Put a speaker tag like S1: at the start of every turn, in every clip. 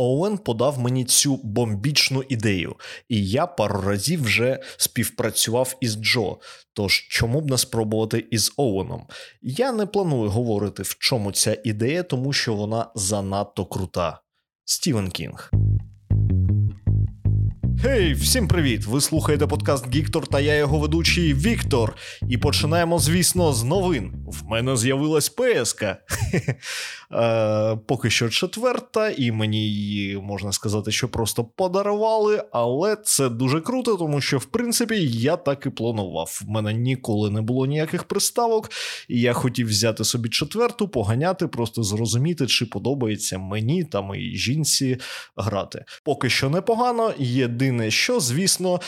S1: Оуен подав мені цю бомбічну ідею, і я пару разів вже співпрацював із Джо. Тож чому б не спробувати із Оуеном? Я не планую говорити, в чому ця ідея, тому що вона занадто крута. Стівен Кінг. Гей, всім привіт! Ви слухаєте подкаст Гіктор та я його ведучий Віктор. І починаємо, звісно, з новин. В мене з'явилась ПСК. Е, Поки що четверта, і мені її можна сказати, що просто подарували, але це дуже круто, тому що в принципі я так і планував. В мене ніколи не було ніяких приставок, і я хотів взяти собі четверту, поганяти, просто зрозуміти, чи подобається мені та моїй жінці грати. Поки що непогано. Єдине, що звісно.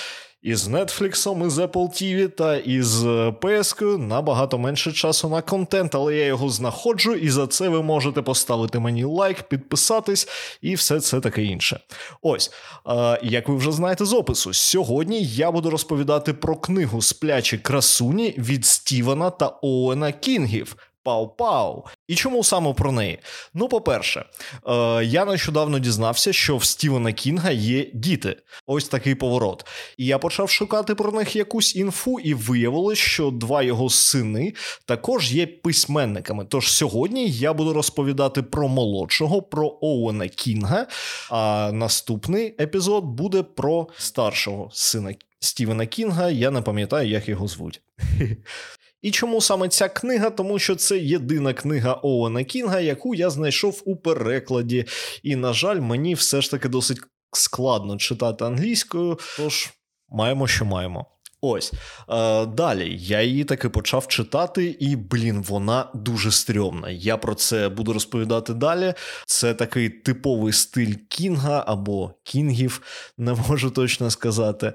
S1: Із Netflix, із Apple TV та із PS набагато менше часу на контент, але я його знаходжу, і за це ви можете поставити мені лайк, підписатись і все це таке інше. Ось, е, як ви вже знаєте з опису, сьогодні я буду розповідати про книгу Сплячі красуні від Стівена та Оуена Кінгів. Пау-пау. І чому саме про неї? Ну, по-перше, е, я нещодавно дізнався, що в Стівена Кінга є діти. Ось такий поворот. І я почав шукати про них якусь інфу, і виявилось, що два його сини також є письменниками. Тож сьогодні я буду розповідати про молодшого, про Оуена Кінга. А наступний епізод буде про старшого сина Стівена Кінга. Я не пам'ятаю, як його звуть. І чому саме ця книга? Тому що це єдина книга Оуена Кінга, яку я знайшов у перекладі. І, на жаль, мені все ж таки досить складно читати англійською, тож маємо, що маємо. Ось е, далі я її таки почав читати, і блін, вона дуже стрьомна. Я про це буду розповідати далі. Це такий типовий стиль Кінга або Кінгів, не можу точно сказати.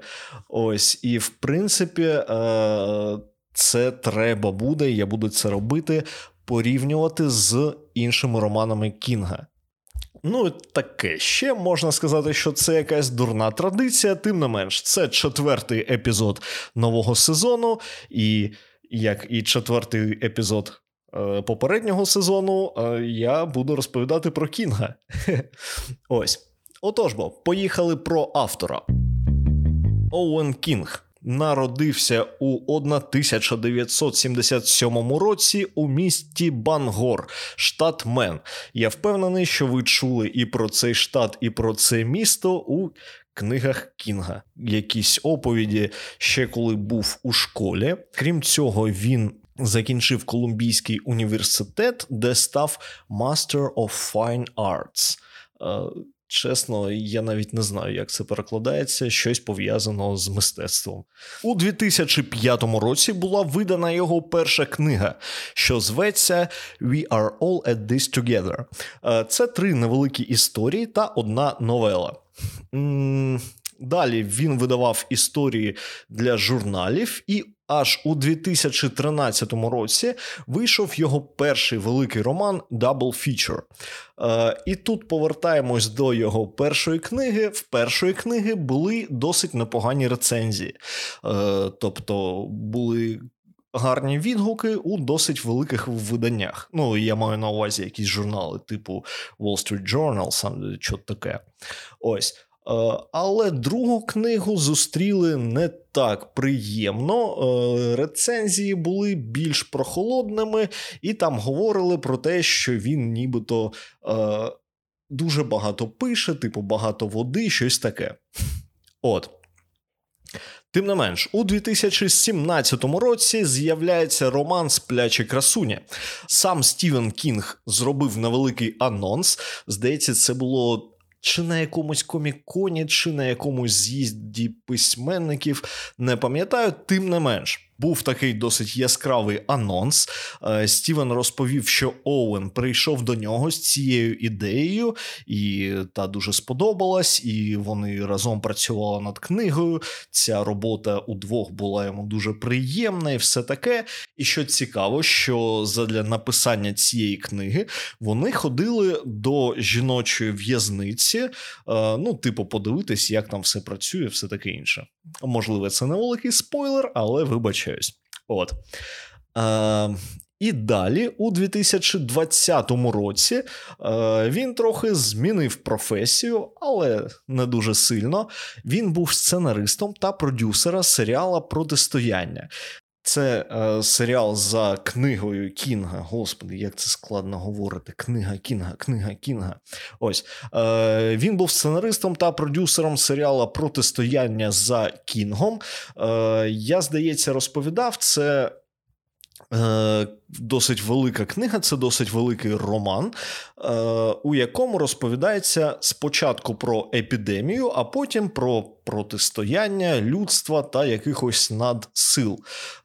S1: Ось, і в принципі. Е, це треба буде, я буду це робити, порівнювати з іншими романами Кінга. Ну, таке ще можна сказати, що це якась дурна традиція, тим не менш, це четвертий епізод нового сезону, і як і четвертий епізод е, попереднього сезону, е, я буду розповідати про Кінга. Ось. Отож бо, поїхали про автора. Оуен Кінг народився у 1977 році у місті Бангор, штат Мен. Я впевнений, що ви чули і про цей штат, і про це місто у книгах Кінга. Якісь оповіді ще коли був у школі. Крім цього, він. Закінчив Колумбійський університет, де став Master of Fine Arts. Чесно, я навіть не знаю, як це перекладається, щось пов'язано з мистецтвом. У 2005 році була видана його перша книга, що зветься We Are All at This Together. Е, це три невеликі історії та одна новела. Далі він видавав історії для журналів, і аж у 2013 році вийшов його перший великий роман Double Feature. Е, І тут повертаємось до його першої книги. В першої книги були досить непогані рецензії, Е, тобто були. Гарні відгуки у досить великих виданнях. Ну, я маю на увазі якісь журнали, типу Wall Street Journal, сам що таке. Ось. Е, але другу книгу зустріли не так приємно. Е, рецензії були більш прохолодними, і там говорили про те, що він нібито е, дуже багато пише, типу багато води, щось таке. От. Тим не менш, у 2017 році з'являється роман Сплячі красуня. Сам Стівен Кінг зробив невеликий анонс. Здається, це було чи на якомусь коміконі, чи на якомусь з'їзді письменників, не пам'ятаю, тим не менш. Був такий досить яскравий анонс. Е, Стівен розповів, що Оуен прийшов до нього з цією ідеєю, і та дуже сподобалась, і вони разом працювали над книгою. Ця робота удвох була йому дуже приємна і все таке. І що цікаво, що задля написання цієї книги вони ходили до жіночої в'язниці, е, ну, типу, подивитись, як там все працює, все таке інше. Можливо, це невеликий спойлер, але вибачаюсь. От. Е, І далі, у 2020 році, е, він трохи змінив професію, але не дуже сильно. Він був сценаристом та продюсера серіала Протистояння. Це е, серіал за книгою Кінга. Господи, як це складно говорити. Книга Кінга, книга Кінга. Ось е, він був сценаристом та продюсером серіала Протистояння за Кінгом. Е, Я, здається, розповідав це досить велика книга, це досить великий роман, е, у якому розповідається спочатку про епідемію, а потім про протистояння людства та якихось надсил.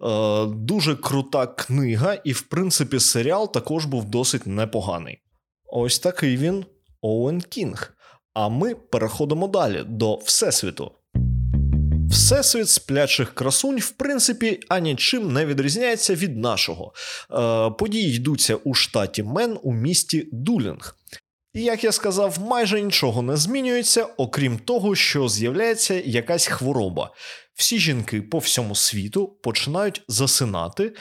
S1: Е, дуже крута книга, і, в принципі, серіал також був досить непоганий. Ось такий він Оуен Кінг. А ми переходимо далі до Всесвіту. Всесвіт сплячих красунь, в принципі, анічим не відрізняється від нашого. Е, Події йдуться у штаті Мен у місті Дулінг. І як я сказав, майже нічого не змінюється, окрім того, що з'являється якась хвороба. Всі жінки по всьому світу починають засинати,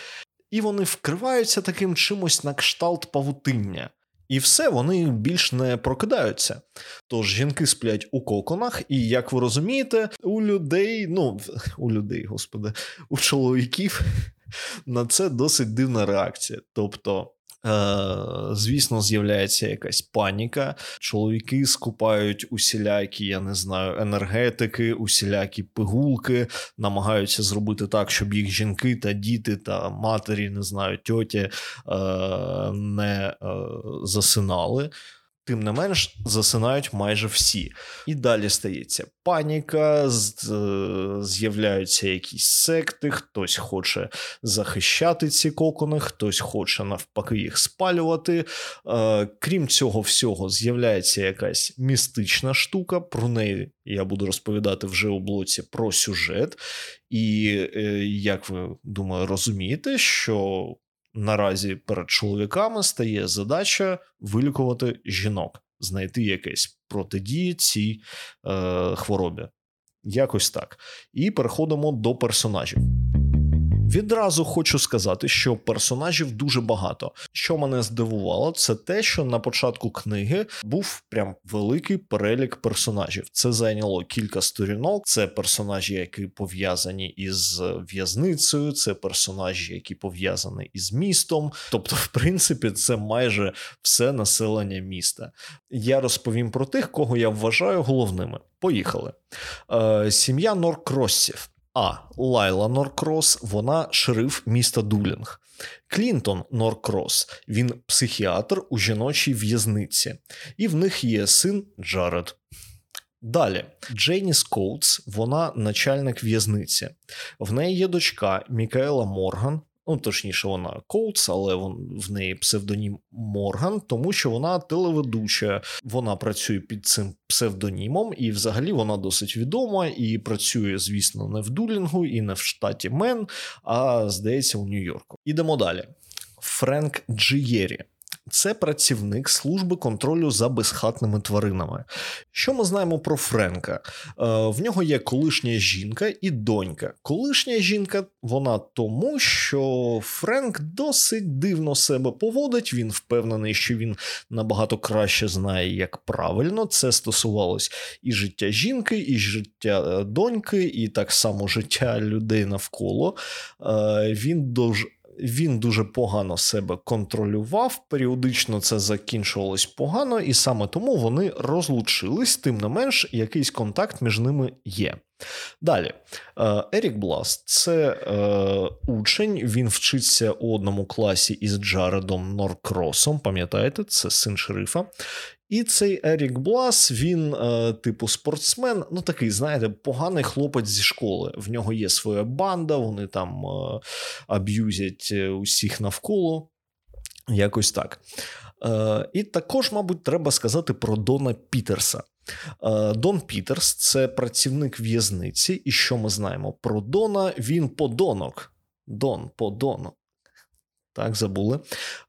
S1: і вони вкриваються таким чимось на кшталт павутиння. І все, вони більш не прокидаються. Тож жінки сплять у коконах, і як ви розумієте, у людей, ну у людей, господи, у чоловіків на це досить дивна реакція. Тобто звісно, з'являється якась паніка. Чоловіки скупають усілякі, я не знаю, енергетики, усілякі пигулки, намагаються зробити так, щоб їх жінки та діти та матері, не знаю, тьоті е, не е, засинали. Тим не менш, засинають майже всі. І далі стається паніка, з'являються якісь секти, хтось хоче захищати ці кокони, хтось хоче навпаки їх спалювати. Е, крім цього всього, з'являється якась містична штука. Про неї я буду розповідати вже у блоці про сюжет. І е, як ви думаю, розумієте, що наразі перед чоловіками стає задача вилікувати жінок, знайти якесь протидії цій е, хворобі. Якось так. І переходимо до персонажів. Відразу хочу сказати, що персонажів дуже багато. Що мене здивувало, це те, що на початку книги був прям великий перелік персонажів. Це зайняло кілька сторінок. Це персонажі, які пов'язані із в'язницею, це персонажі, які пов'язані із містом. Тобто, в принципі, це майже все населення міста. Я розповім про тих, кого я вважаю головними. Поїхали. Е, Сім'я Норкроссів. А. Лайла Норкрос, вона шериф міста Дулінг. Клінтон Норкрос, він психіатр у жіночій в'язниці, і в них є син Джаред. Далі Джейніс Коутс, вона начальник в'язниці. В неї є дочка Мікаела Морган, Ну, точніше, вона Коутс, але в неї псевдонім Морган, тому що вона телеведуча, вона працює під цим псевдонімом, і взагалі вона досить відома і працює, звісно, не в Дулінгу і не в штаті Мен, а здається, у Нью-Йорку. Ідемо далі. Френк Джієрі. Це працівник служби контролю за безхатними тваринами. Що ми знаємо про Френка? Е, в нього є колишня жінка і донька. Колишня жінка вона тому, що Френк досить дивно себе поводить. Він впевнений, що він набагато краще знає, як правильно це стосувалось і життя жінки, і життя е, доньки, і так само життя людей навколо. Е, він дуже він дуже погано себе контролював. Періодично це закінчувалось погано, і саме тому вони розлучились, тим не менш, якийсь контакт між ними є. Далі, е, Ерік Бласт це е, учень, він вчиться у одному класі із Джаредом Норкросом, пам'ятаєте, це син шерифа. І цей Ерік Блас, він, е, типу, спортсмен, ну такий, знаєте, поганий хлопець зі школи. В нього є своя банда, вони там е, аб'юзять е, усіх навколо. Якось так. Е, І також, мабуть, треба сказати про Дона Пітерса. Е, Дон Пітерс це працівник в'язниці, і що ми знаємо про Дона? Він подонок. Дон подонок. Так, забули.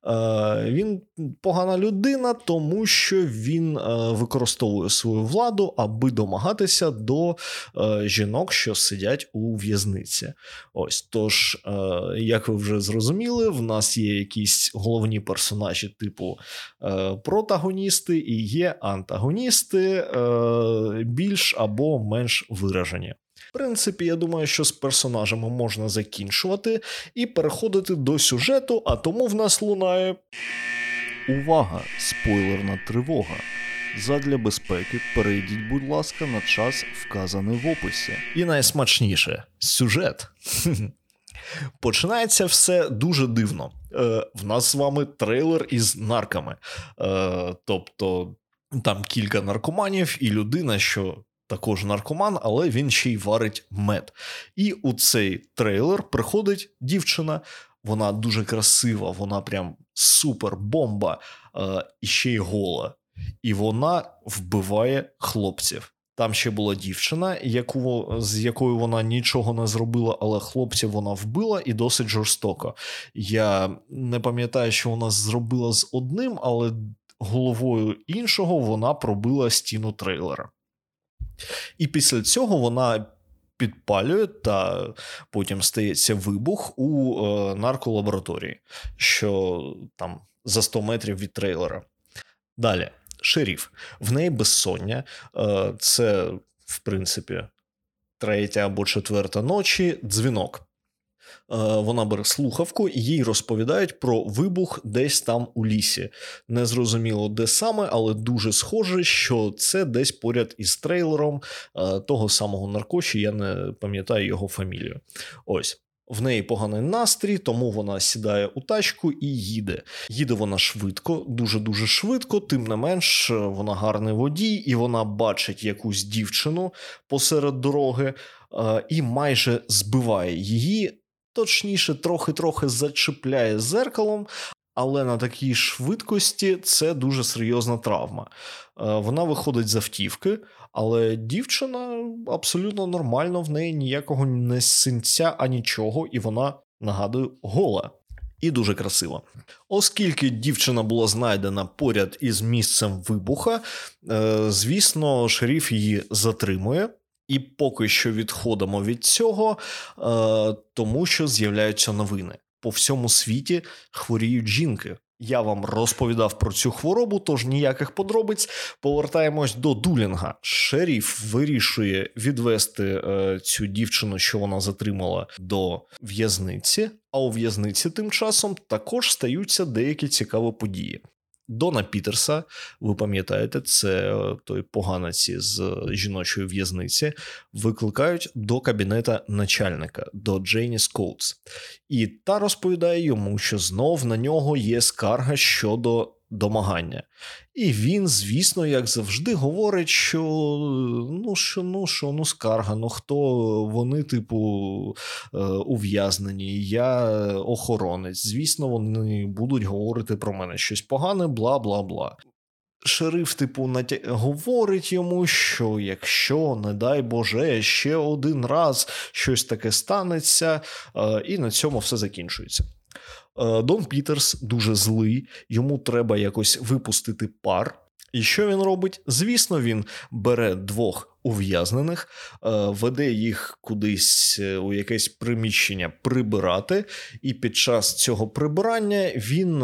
S1: Е, Він погана людина, тому що він е, використовує свою владу, аби домагатися до е, жінок, що сидять у в'язниці. Ось тож, е, як ви вже зрозуміли, в нас є якісь головні персонажі, типу е, протагоністи, і є антагоністи, е, більш або менш виражені. Принципі, я думаю, що з персонажами можна закінчувати і переходити до сюжету, а тому в нас лунає.
S2: Увага! Спойлерна тривога. Задля безпеки перейдіть, будь ласка, на час, вказаний в описі.
S1: І найсмачніше сюжет. Починається все дуже дивно. Е, В нас з вами трейлер із нарками. Е, Тобто там кілька наркоманів і людина, що також наркоман, але він ще й варить мед. І у цей трейлер приходить дівчина. Вона дуже красива, вона прям супер бомба, е, і ще й гола. І вона вбиває хлопців. Там ще була дівчина, яку, з якою вона нічого не зробила, але хлопців вона вбила і досить жорстоко. Я не пам'ятаю, що вона зробила з одним, але головою іншого вона пробила стіну трейлера. І після цього вона підпалює, та потім стається вибух у е, нарколабораторії, що там за 100 метрів від трейлера. Далі, шеріф. В неї безсоння. Е, це, в принципі, третя або четверта ночі дзвінок. Е, Вона бере слухавку і їй розповідають про вибух десь там у лісі. Незрозуміло, де саме, але дуже схоже, що це десь поряд із трейлером е, того самого наркоші, я не пам'ятаю його фамілію. Ось. В неї поганий настрій, тому вона сідає у тачку і їде. Їде вона швидко, дуже-дуже швидко, тим не менш, е, вона гарний водій, і вона бачить якусь дівчину посеред дороги і майже збиває її. Точніше, трохи-трохи зачіпляє зеркалом, але на такій швидкості це дуже серйозна травма. Е, Вона виходить з автівки, але дівчина абсолютно нормально, в неї ніякого не синця, а нічого, і вона нагадую гола. І дуже красива. Оскільки дівчина була знайдена поряд із місцем вибуха, е, звісно, шеріф її затримує. І поки що відходимо від цього, е, тому що з'являються новини. По всьому світі хворіють жінки. Я вам розповідав про цю хворобу, тож ніяких подробиць. Повертаємось до Дулінга. Шеріф вирішує відвести е, цю дівчину, що вона затримала, до в'язниці. А у в'язниці тим часом також стаються деякі цікаві події. Дона Пітерса, ви пам'ятаєте, це е, той поганець з е, жіночої в'язниці, викликають до кабінета начальника, до Джейніс Коутс. І та розповідає йому, що знов на нього є скарга щодо домагання. І він, звісно, як завжди, говорить, що ну що, ну що, ну скарга, ну хто вони, типу, е, ув'язнені, я охоронець. Звісно, вони будуть говорити про мене щось погане, бла бла бла. Шериф, типу, натя... говорить йому, що якщо, не дай Боже, ще один раз щось таке станеться, е, і на цьому все закінчується. Е, Дон Пітерс дуже злий, йому треба якось випустити пар. І що він робить? Звісно, він бере двох ув'язнених, е, веде їх кудись е, у якесь приміщення прибирати, і під час цього прибирання він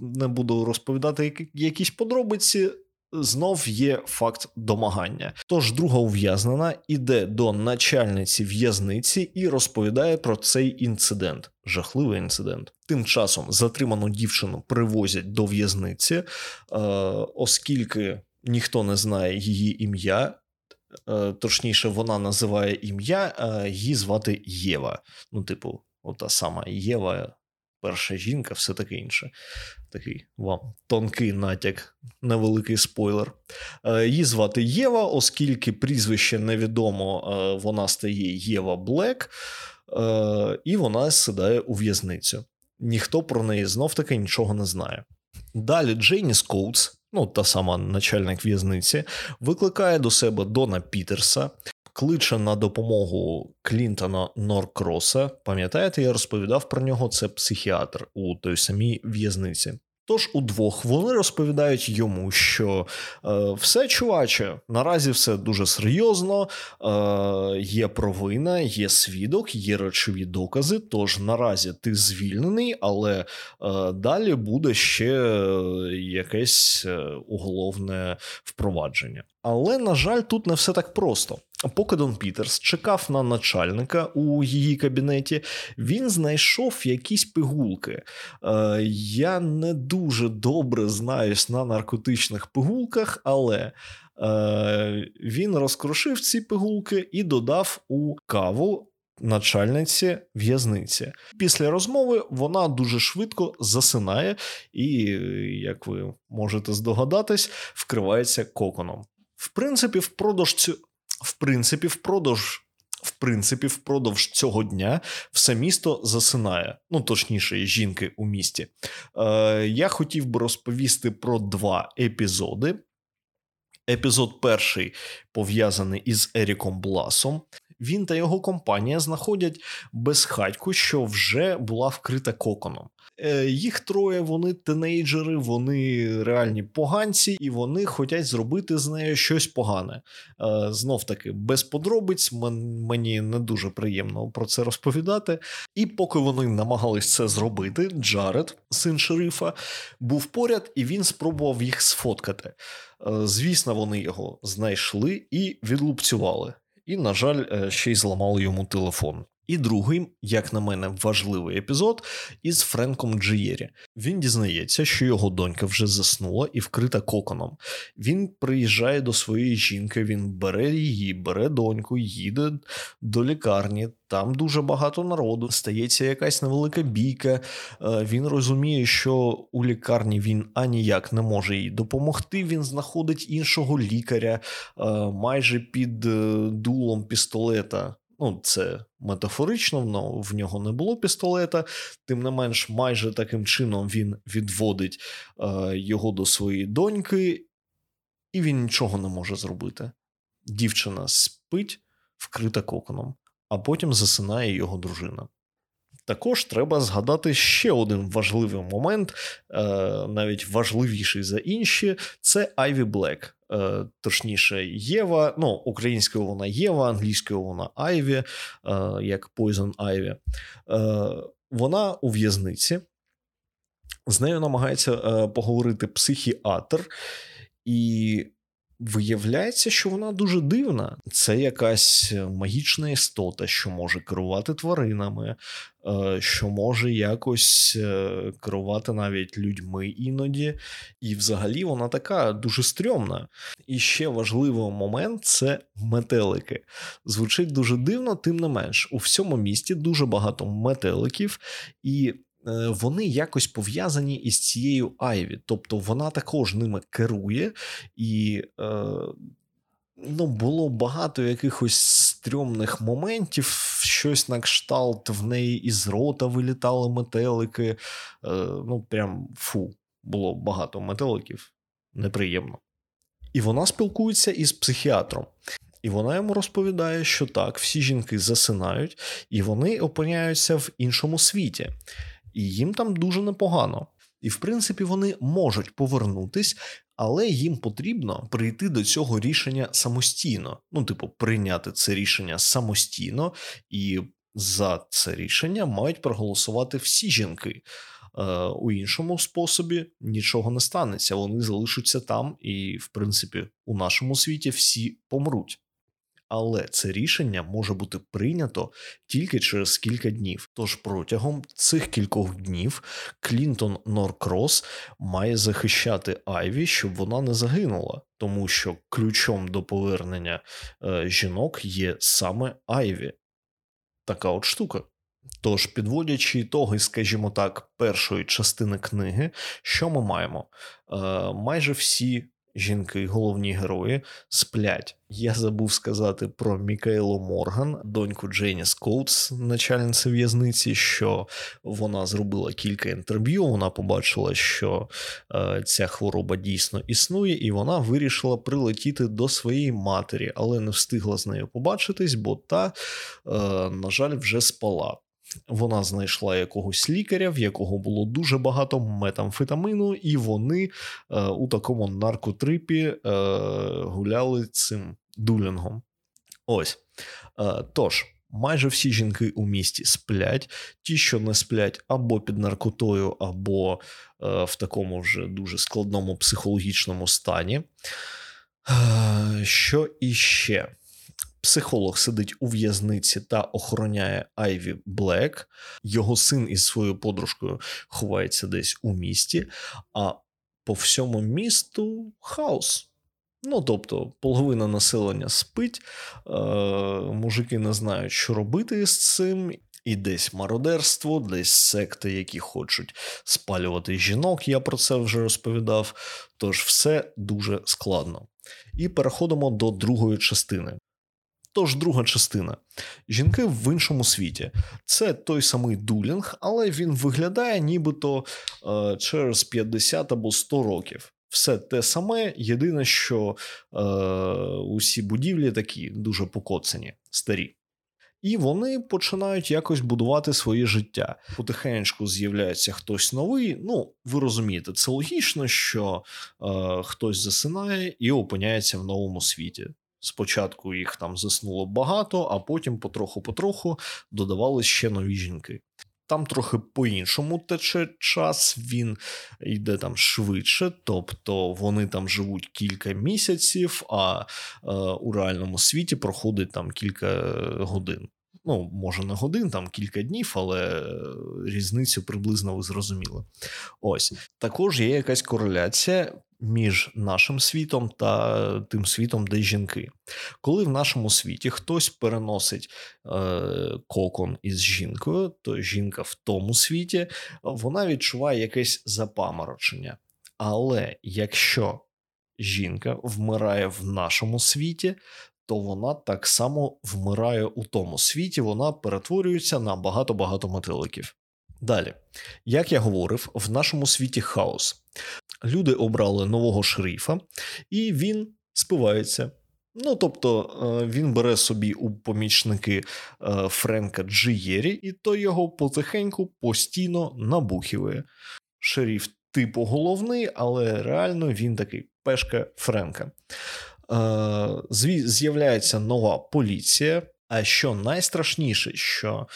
S1: не буду розповідати якісь подробиці. Знов є факт домагання. Тож друга ув'язнена іде до начальниці в'язниці і розповідає про цей інцидент. Жахливий інцидент. Тим часом затриману дівчину привозять до в'язниці, е, оскільки ніхто не знає її ім'я. е, Точніше, вона називає ім'я, е, її звати Єва. Ну, типу, ота сама Єва, перша жінка, все таке інше. Такий вам тонкий натяк, невеликий спойлер. Е, Її звати Єва, оскільки прізвище невідомо, е, вона стає Єва Блек, е, і вона сідає у в'язницю. Ніхто про неї знов таки нічого не знає. Далі Джейніс Коутс, ну та сама начальник в'язниці, викликає до себе Дона Пітерса, кличе на допомогу Клінтона Норкроса. Пам'ятаєте, я розповідав про нього. Це психіатр у той самій в'язниці. Тож удвох вони розповідають йому, що е, все, чуваче, наразі все дуже серйозно, е, є провина, є свідок, є речові докази. Тож наразі ти звільнений, але е, далі буде ще якесь е, уголовне впровадження. Але, на жаль, тут не все так просто. Поки Дон Пітерс чекав на начальника у її кабінеті, він знайшов якісь пигулки. Е, Я не дуже добре знаюсь на наркотичних пигулках, але е, він розкрушив ці пигулки і додав у каву. Начальниці в'язниці. Після розмови вона дуже швидко засинає і, як ви можете здогадатись, вкривається коконом. В принципі, впродовж цю... в принципі, впродовж. В принципі, впродовж цього дня все місто засинає, ну точніше, жінки у місті. Е, Я хотів би розповісти про два епізоди. Епізод перший пов'язаний із Еріком Бласом. Він та його компанія знаходять безхатьку, що вже була вкрита коконом. Е, їх троє, вони тинейджери, вони реальні поганці, і вони хочуть зробити з нею щось погане. Е, Знов таки, без подробиць мені не дуже приємно про це розповідати. І поки вони намагались це зробити, Джаред, син шерифа, був поряд, і він спробував їх сфоткати. Е, звісно, вони його знайшли і відлупцювали. І, на жаль, ще й зламали йому телефон. І другий, як на мене, важливий епізод із Френком Джієрі. Він дізнається, що його донька вже заснула і вкрита коконом. Він приїжджає до своєї жінки, він бере її, бере доньку, їде до лікарні. Там дуже багато народу, стається якась невелика бійка. Е, він розуміє, що у лікарні він аніяк не може їй допомогти. Він знаходить іншого лікаря е, майже під е, дулом пістолета. Ну, це метафорично, але в нього не було пістолета. Тим не менш, майже таким чином він відводить е, його до своєї доньки, і він нічого не може зробити. Дівчина спить, вкрита коконом, а потім засинає його дружина. Також треба згадати ще один важливий момент, е, навіть важливіший за інші, це Айві Блек. Е, точніше, Єва. Ну, українською вона Єва, англійською вона Айві, е, як Poison Ivy. Вона у в'язниці. З нею намагається поговорити психіатр, і Виявляється, що вона дуже дивна. Це якась магічна істота, що може керувати тваринами, е, що може якось е, керувати навіть людьми іноді. І взагалі вона така дуже стрьомна. І ще важливий момент це метелики. Звучить дуже дивно, тим не менш, у всьому місті дуже багато метеликів, і вони якось пов'язані із цією Айві. Тобто вона також ними керує, і е, ну, було багато якихось стрьомних моментів, щось на кшталт в неї із рота вилітали метелики. Е, ну, прям фу, було багато метеликів, неприємно. І вона спілкується із психіатром. І вона йому розповідає, що так, всі жінки засинають, і вони опиняються в іншому світі і їм там дуже непогано. І, в принципі, вони можуть повернутись, але їм потрібно прийти до цього рішення самостійно. Ну, типу, прийняти це рішення самостійно, і за це рішення мають проголосувати всі жінки. Е, у іншому способі нічого не станеться. Вони залишаться там, і, в принципі, у нашому світі всі помруть але це рішення може бути прийнято тільки через кілька днів. Тож протягом цих кількох днів Клінтон Норкрос має захищати Айві, щоб вона не загинула, тому що ключом до повернення е, жінок є саме Айві. Така от штука. Тож, підводячи ітоги, скажімо так, першої частини книги, що ми маємо? Е, Майже всі жінки, головні герої, сплять. Я забув сказати про Мікаелу Морган, доньку Дженіс Коутс, начальниці в'язниці, що вона зробила кілька інтерв'ю. Вона побачила, що е, ця хвороба дійсно існує, і вона вирішила прилетіти до своєї матері, але не встигла з нею побачитись, бо та, е, на жаль, вже спала. Вона знайшла якогось лікаря, в якого було дуже багато метамфетамину, і вони е, у такому наркотрипі е, гуляли цим дулінгом. Ось. Е, тож, майже всі жінки у місті сплять, ті, що не сплять або під наркотою, або е, в такому вже дуже складному психологічному стані. Е, що іще? Психолог сидить у в'язниці та охороняє Айві Блек. Його син із своєю подружкою ховається десь у місті, а по всьому місту хаос. Ну, тобто, половина населення спить, е- мужики не знають, що робити з цим. І десь мародерство, десь секти, які хочуть спалювати жінок, я про це вже розповідав. Тож все дуже складно. І переходимо до другої частини. Тож друга частина. Жінки в іншому світі. Це той самий дулінг, але він виглядає нібито е, через 50 або 100 років. Все те саме, єдине, що е, усі будівлі такі дуже покоцані, старі. І вони починають якось будувати своє життя. Потихеньку з'являється хтось новий. Ну, ви розумієте, це логічно, що е, хтось засинає і опиняється в новому світі. Спочатку їх там заснуло багато, а потім потроху-потроху додавали ще нові жінки. Там трохи по-іншому тече час, він йде там швидше, тобто вони там живуть кілька місяців, а е, у реальному світі проходить там кілька годин. Ну, може, не годин, там кілька днів, але різницю приблизно ви зрозуміли. Ось також є якась кореляція між нашим світом та тим світом, де жінки. Коли в нашому світі хтось переносить е, кокон із жінкою, то жінка в тому світі вона відчуває якесь запаморочення. Але якщо жінка вмирає в нашому світі, то вона так само вмирає у тому світі, вона перетворюється на багато-багато метеликів. Далі, як я говорив, в нашому світі хаос. Люди обрали нового шерифа, і він спивається. Ну, тобто е, він бере собі у помічники е, Френка Джиєрі, і той його потихеньку постійно набухівує. Шериф типу головний, але реально він такий пешка Френка. Е, з'являється нова поліція. А що найстрашніше, що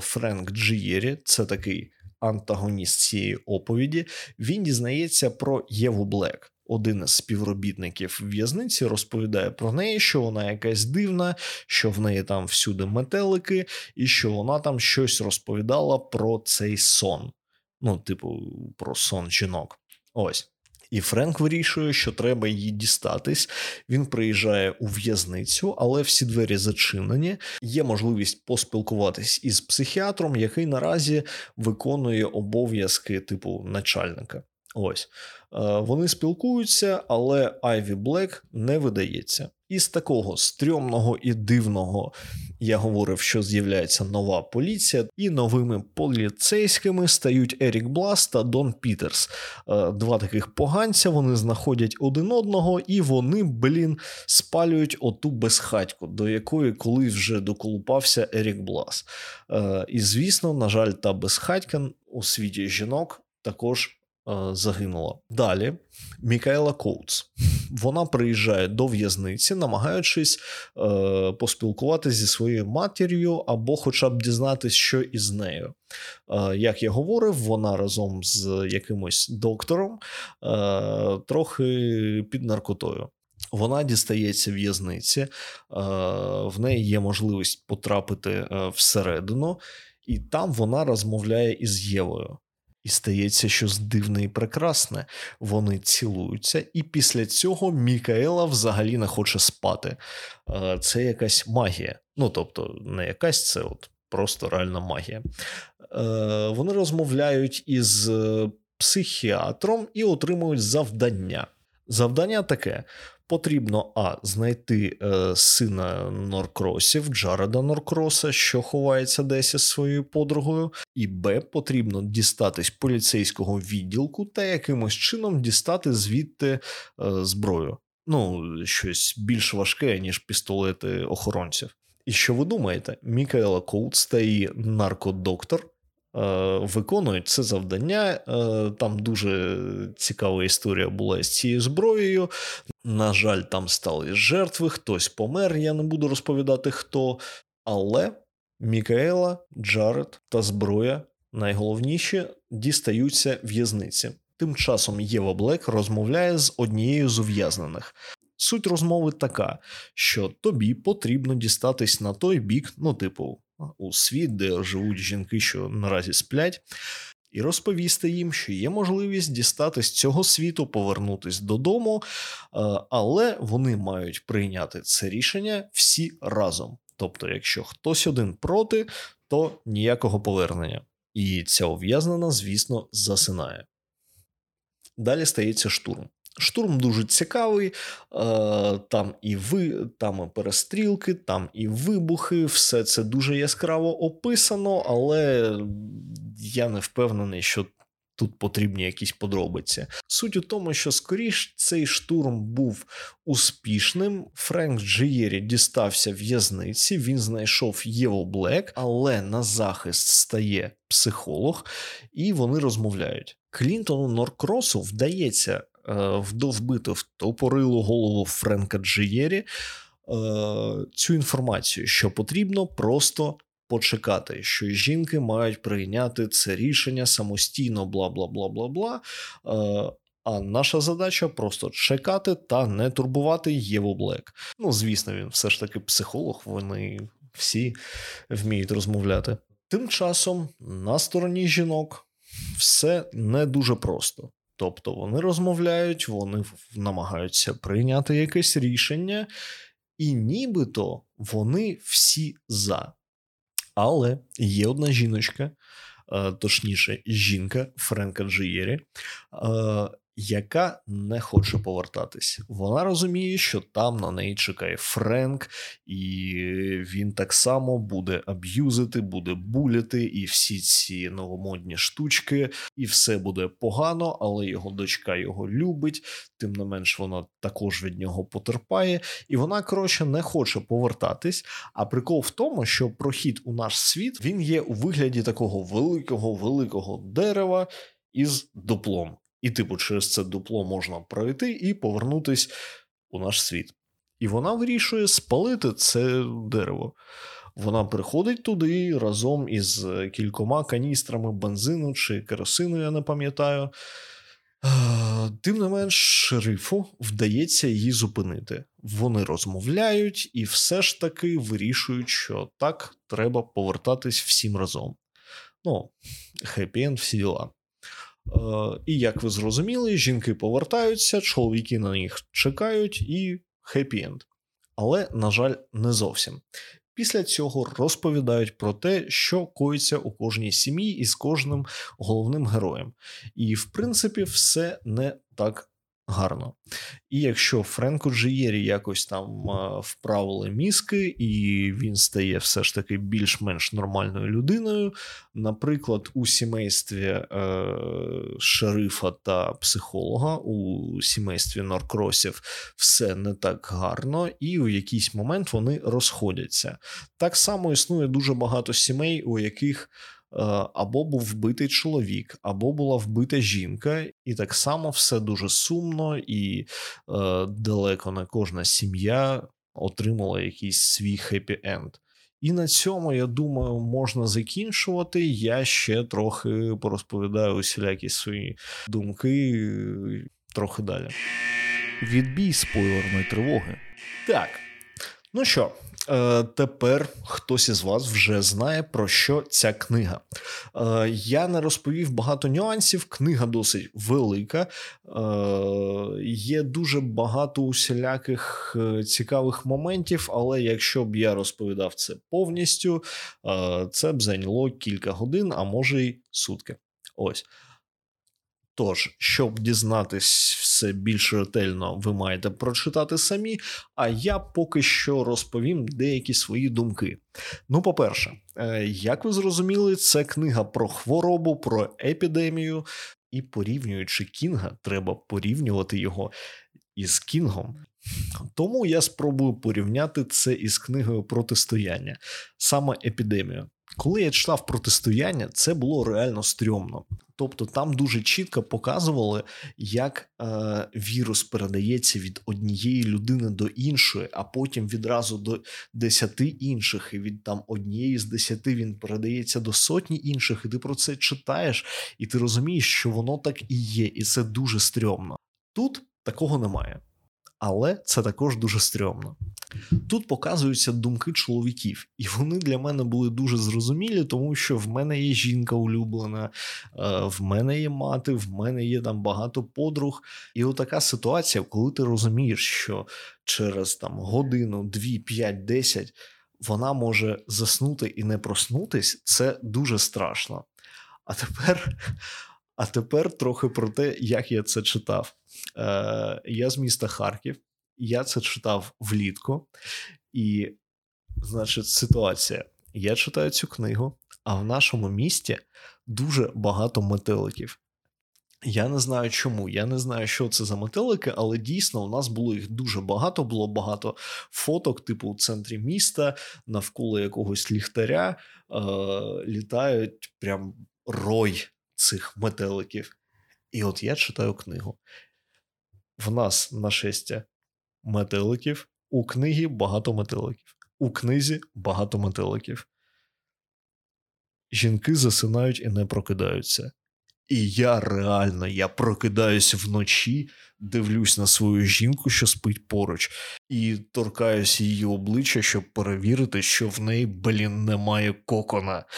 S1: Френк Джиєрі це такий антагоніст цієї оповіді, він дізнається про Єву Блек. Один із співробітників в'язниці розповідає про неї, що вона якась дивна, що в неї там всюди метелики, і що вона там щось розповідала про цей сон. Ну, типу, про сон жінок. Ось. І Френк вирішує, що треба її дістатись. Він приїжджає у в'язницю, але всі двері зачинені. Є можливість поспілкуватись із психіатром, який наразі виконує обов'язки типу начальника. Ось е, вони спілкуються, але Айві Блек не видається. Із такого стрьомного і дивного я говорив, що з'являється нова поліція, і новими поліцейськими стають Ерік Блас та Дон Пітерс. Е, два таких поганця вони знаходять один одного, і вони, блін, спалюють оту безхатьку, до якої колись вже доколупався Ерік Блас. Е, і звісно, на жаль, та безхатька у світі жінок також загинула. Далі Мікаела Коутс. Вона приїжджає до в'язниці, намагаючись е, поспілкуватися зі своєю матір'ю або, хоча б дізнатись, що із нею. Е, як я говорив, вона разом з якимось доктором е, трохи під наркотою. Вона дістається в'язниці, е, в неї є можливість потрапити е, всередину, і там вона розмовляє із Євою. І стається щось дивне і прекрасне. Вони цілуються, і після цього Мікаела взагалі не хоче спати. Е, це якась магія. Ну тобто, не якась це от просто реальна магія. Е, вони розмовляють із е, психіатром і отримують завдання. Завдання таке: потрібно А. Знайти е, сина Норкросів, Джареда Норкроса, що ховається десь із своєю подругою, і Б. Потрібно дістатись поліцейського відділку та якимось чином дістати звідти е, зброю. Ну, щось більш важке, ніж пістолети охоронців. І що ви думаєте? Мікаела Коутс та її наркодоктор виконують це завдання. Е, там дуже цікава історія була з цією зброєю. На жаль, там стали жертви, хтось помер, я не буду розповідати хто. Але Мікаела, Джаред та зброя найголовніші дістаються в'язниці. Тим часом Єва Блек розмовляє з однією з ув'язнених. Суть розмови така, що тобі потрібно дістатись на той бік, ну, типу, у світ, де живуть жінки, що наразі сплять, і розповісти їм, що є можливість дістати з цього світу, повернутись додому, але вони мають прийняти це рішення всі разом. Тобто, якщо хтось один проти, то ніякого повернення. І ця ув'язнена, звісно, засинає. Далі стається штурм. Штурм дуже цікавий, е, там і ви, там і перестрілки, там і вибухи. Все це дуже яскраво описано, але я не впевнений, що тут потрібні якісь подробиці. Суть у тому, що скоріш цей штурм був успішним. Френк Джиєрі дістався в'язниці, він знайшов Єву Блек, але на захист стає психолог, і вони розмовляють. Клінтону Норкросу вдається Е, вбити в топорилу голову Френка Джиєрі е, цю інформацію, що потрібно просто почекати, що жінки мають прийняти це рішення самостійно, бла бла бла бла бла. Е, а наша задача просто чекати та не турбувати Єву Блек. Ну, звісно, він все ж таки психолог, вони всі вміють розмовляти. Тим часом на стороні жінок все не дуже просто. Тобто вони розмовляють, вони намагаються прийняти якесь рішення, і нібито вони всі за. Але є одна жіночка, е, точніше, жінка Френка Джиєрі, е, яка не хоче повертатись. Вона розуміє, що там на неї чекає Френк, і він так само буде аб'юзити, буде буляти, і всі ці новомодні штучки, і все буде погано, але його дочка його любить, тим не менш вона також від нього потерпає, і вона, коротше, не хоче повертатись. А прикол в тому, що прохід у наш світ він є у вигляді такого великого великого дерева із дуплом. І, типу, через це дупло можна пройти і повернутись у наш світ. І вона вирішує спалити це дерево. Вона приходить туди разом із кількома каністрами бензину чи керосину, я не пам'ятаю. Тим не менш, шерифу вдається її зупинити. Вони розмовляють і все ж таки вирішують, що так, треба повертатись всім разом. Ну, хеппі-енд всі діла. Е, і як ви зрозуміли, жінки повертаються, чоловіки на них чекають і хеппі-енд. Але, на жаль, не зовсім. Після цього розповідають про те, що коїться у кожній сім'ї із кожним головним героєм. І, в принципі, все не так гарно. І якщо Френку Джиєрі якось там вправили мізки, і він стає все ж таки більш-менш нормальною людиною, наприклад, у сімействі е, шерифа та психолога, у сімействі Норкросів все не так гарно, і у якийсь момент вони розходяться. Так само існує дуже багато сімей, у яких або був вбитий чоловік, або була вбита жінка, і так само все дуже сумно, і е, далеко не кожна сім'я отримала якийсь свій хеппі-енд. І на цьому, я думаю, можна закінчувати. Я ще трохи порозповідаю усілякі свої думки трохи далі.
S2: Відбій спойлерної тривоги.
S1: Так. Ну що, Е, тепер хтось із вас вже знає, про що ця книга. Е, я не розповів багато нюансів. Книга досить велика, е, є дуже багато усіляких цікавих моментів, але якщо б я розповідав це повністю, це б зайняло кілька годин, а може й сутки. Ось. Тож, щоб дізнатись все більш ретельно, ви маєте прочитати самі. А я поки що розповім деякі свої думки. Ну, по-перше, е, як ви зрозуміли, це книга про хворобу, про епідемію, і порівнюючи Кінга, треба порівнювати його із Кінгом. Тому я спробую порівняти це із книгою протистояння, саме епідемію. Коли я читав протистояння, це було реально стрьомно. Тобто там дуже чітко показували, як е, вірус передається від однієї людини до іншої, а потім відразу до десяти інших, і від там однієї з десяти він передається до сотні інших, і ти про це читаєш, і ти розумієш, що воно так і є, і це дуже стрьомно. Тут такого немає але це також дуже стрьомно. Тут показуються думки чоловіків, і вони для мене були дуже зрозумілі, тому що в мене є жінка улюблена, е, в мене є мати, в мене є там багато подруг. І отака ситуація, коли ти розумієш, що через там годину, дві, п'ять, десять вона може заснути і не проснутись, це дуже страшно. А тепер. А тепер трохи про те, як я це читав. Е, Я з міста Харків, я це читав влітку, і, значить, ситуація. Я читаю цю книгу, а в нашому місті дуже багато метеликів. Я не знаю чому, я не знаю, що це за метелики, але дійсно у нас було їх дуже багато. Було багато фоток, типу у центрі міста, навколо якогось ліхтаря е, літають прям рой цих метеликів. І от я читаю книгу. В нас нашестя метеликів, у книгі багато метеликів. У книзі багато метеликів. Жінки засинають і не прокидаються. І я реально я прокидаюсь вночі, дивлюсь на свою жінку, що спить поруч, і торкаюсь її обличчя, щоб перевірити, що в неї, блін, немає кокона.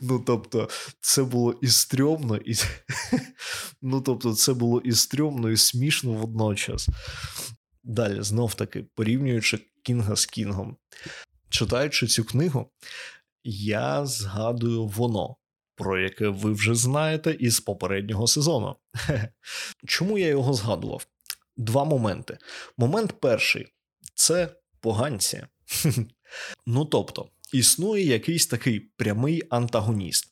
S1: Ну, тобто, це було і стрьомно, і ну, тобто, це було і стрьомно, і смішно водночас. Далі, знов таки, порівнюючи Кінга з Кінгом. Читаючи цю книгу, я згадую воно про яке ви вже знаєте із попереднього сезону. Чому я його згадував? Два моменти. Момент перший це поганці. Ну тобто, існує якийсь такий прямий антагоніст.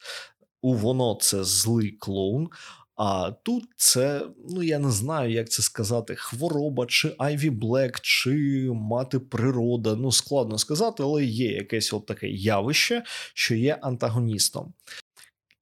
S1: У воно це злий клоун. А тут це, ну я не знаю, як це сказати, хвороба, чи Айві Блек, чи мати природа. Ну, складно сказати, але є якесь от таке явище, що є антагоністом.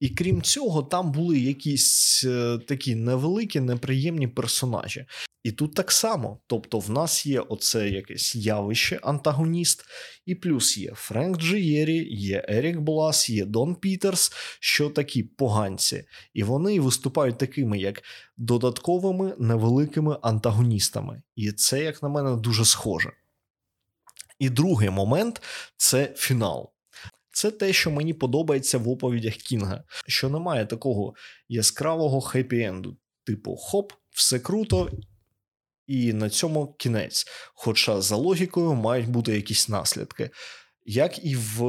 S1: І крім цього, там були якісь е, такі невеликі, неприємні персонажі. І тут так само. Тобто, в нас є оце якесь явище, антагоніст, і плюс є Френк Джієрі, є Ерік Блас, є Дон Пітерс, що такі поганці. І вони виступають такими, як додатковими невеликими антагоністами. І це, як на мене, дуже схоже. І другий момент це фінал. Це те, що мені подобається в оповідях Кінга, що немає такого яскравого хеппі-енду, типу хоп, все круто, і на цьому кінець. Хоча за логікою мають бути якісь наслідки. Як і в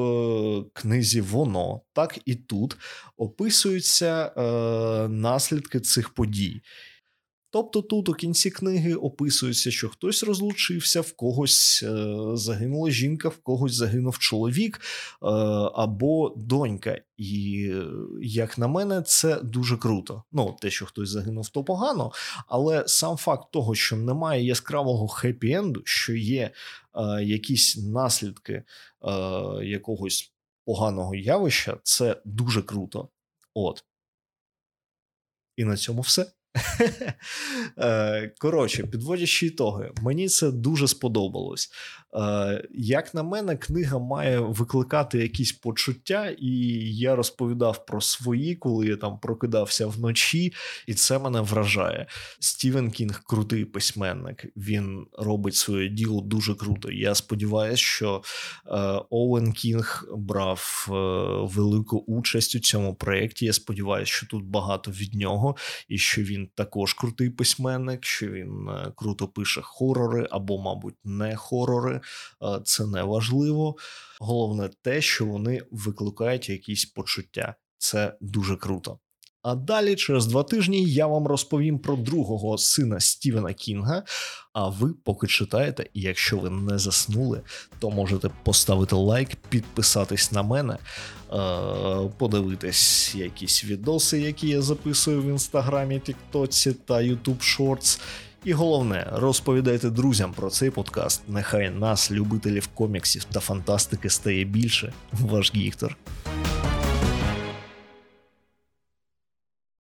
S1: книзі Воно, так і тут описуються е, наслідки цих подій. Тобто тут у кінці книги описується, що хтось розлучився, в когось е, загинула жінка, в когось загинув чоловік е, або донька. І, як на мене, це дуже круто. Ну, те, що хтось загинув, то погано, але сам факт того, що немає яскравого хеппі-енду, що є е, якісь наслідки е, якогось поганого явища, це дуже круто. От. І на цьому все. Е, коротше, підводячи ітоги, мені це дуже сподобалось. Е, як на мене, книга має викликати якісь почуття, і я розповідав про свої, коли я там прокидався вночі, і це мене вражає. Стівен Кінг крутий письменник. Він робить своє діло дуже круто. Я сподіваюся, що е, Оуен Кінг брав велику участь у цьому проєкті. Я сподіваюся, що тут багато від нього, і що він також крутий письменник, що він круто пише хорори або, мабуть, не хорори це не важливо. Головне те, що вони викликають якісь почуття. Це дуже круто. А далі, через два тижні, я вам розповім про другого сина Стівена Кінга. А ви поки читаєте, і якщо ви не заснули, то можете поставити лайк, підписатись на мене, е, подивитись якісь відоси, які я записую в інстаграмі, Тіктоці та Ютуб Шортс. І головне, розповідайте друзям про цей подкаст. Нехай нас, любителів коміксів та фантастики, стає більше. Ваш Гіктор.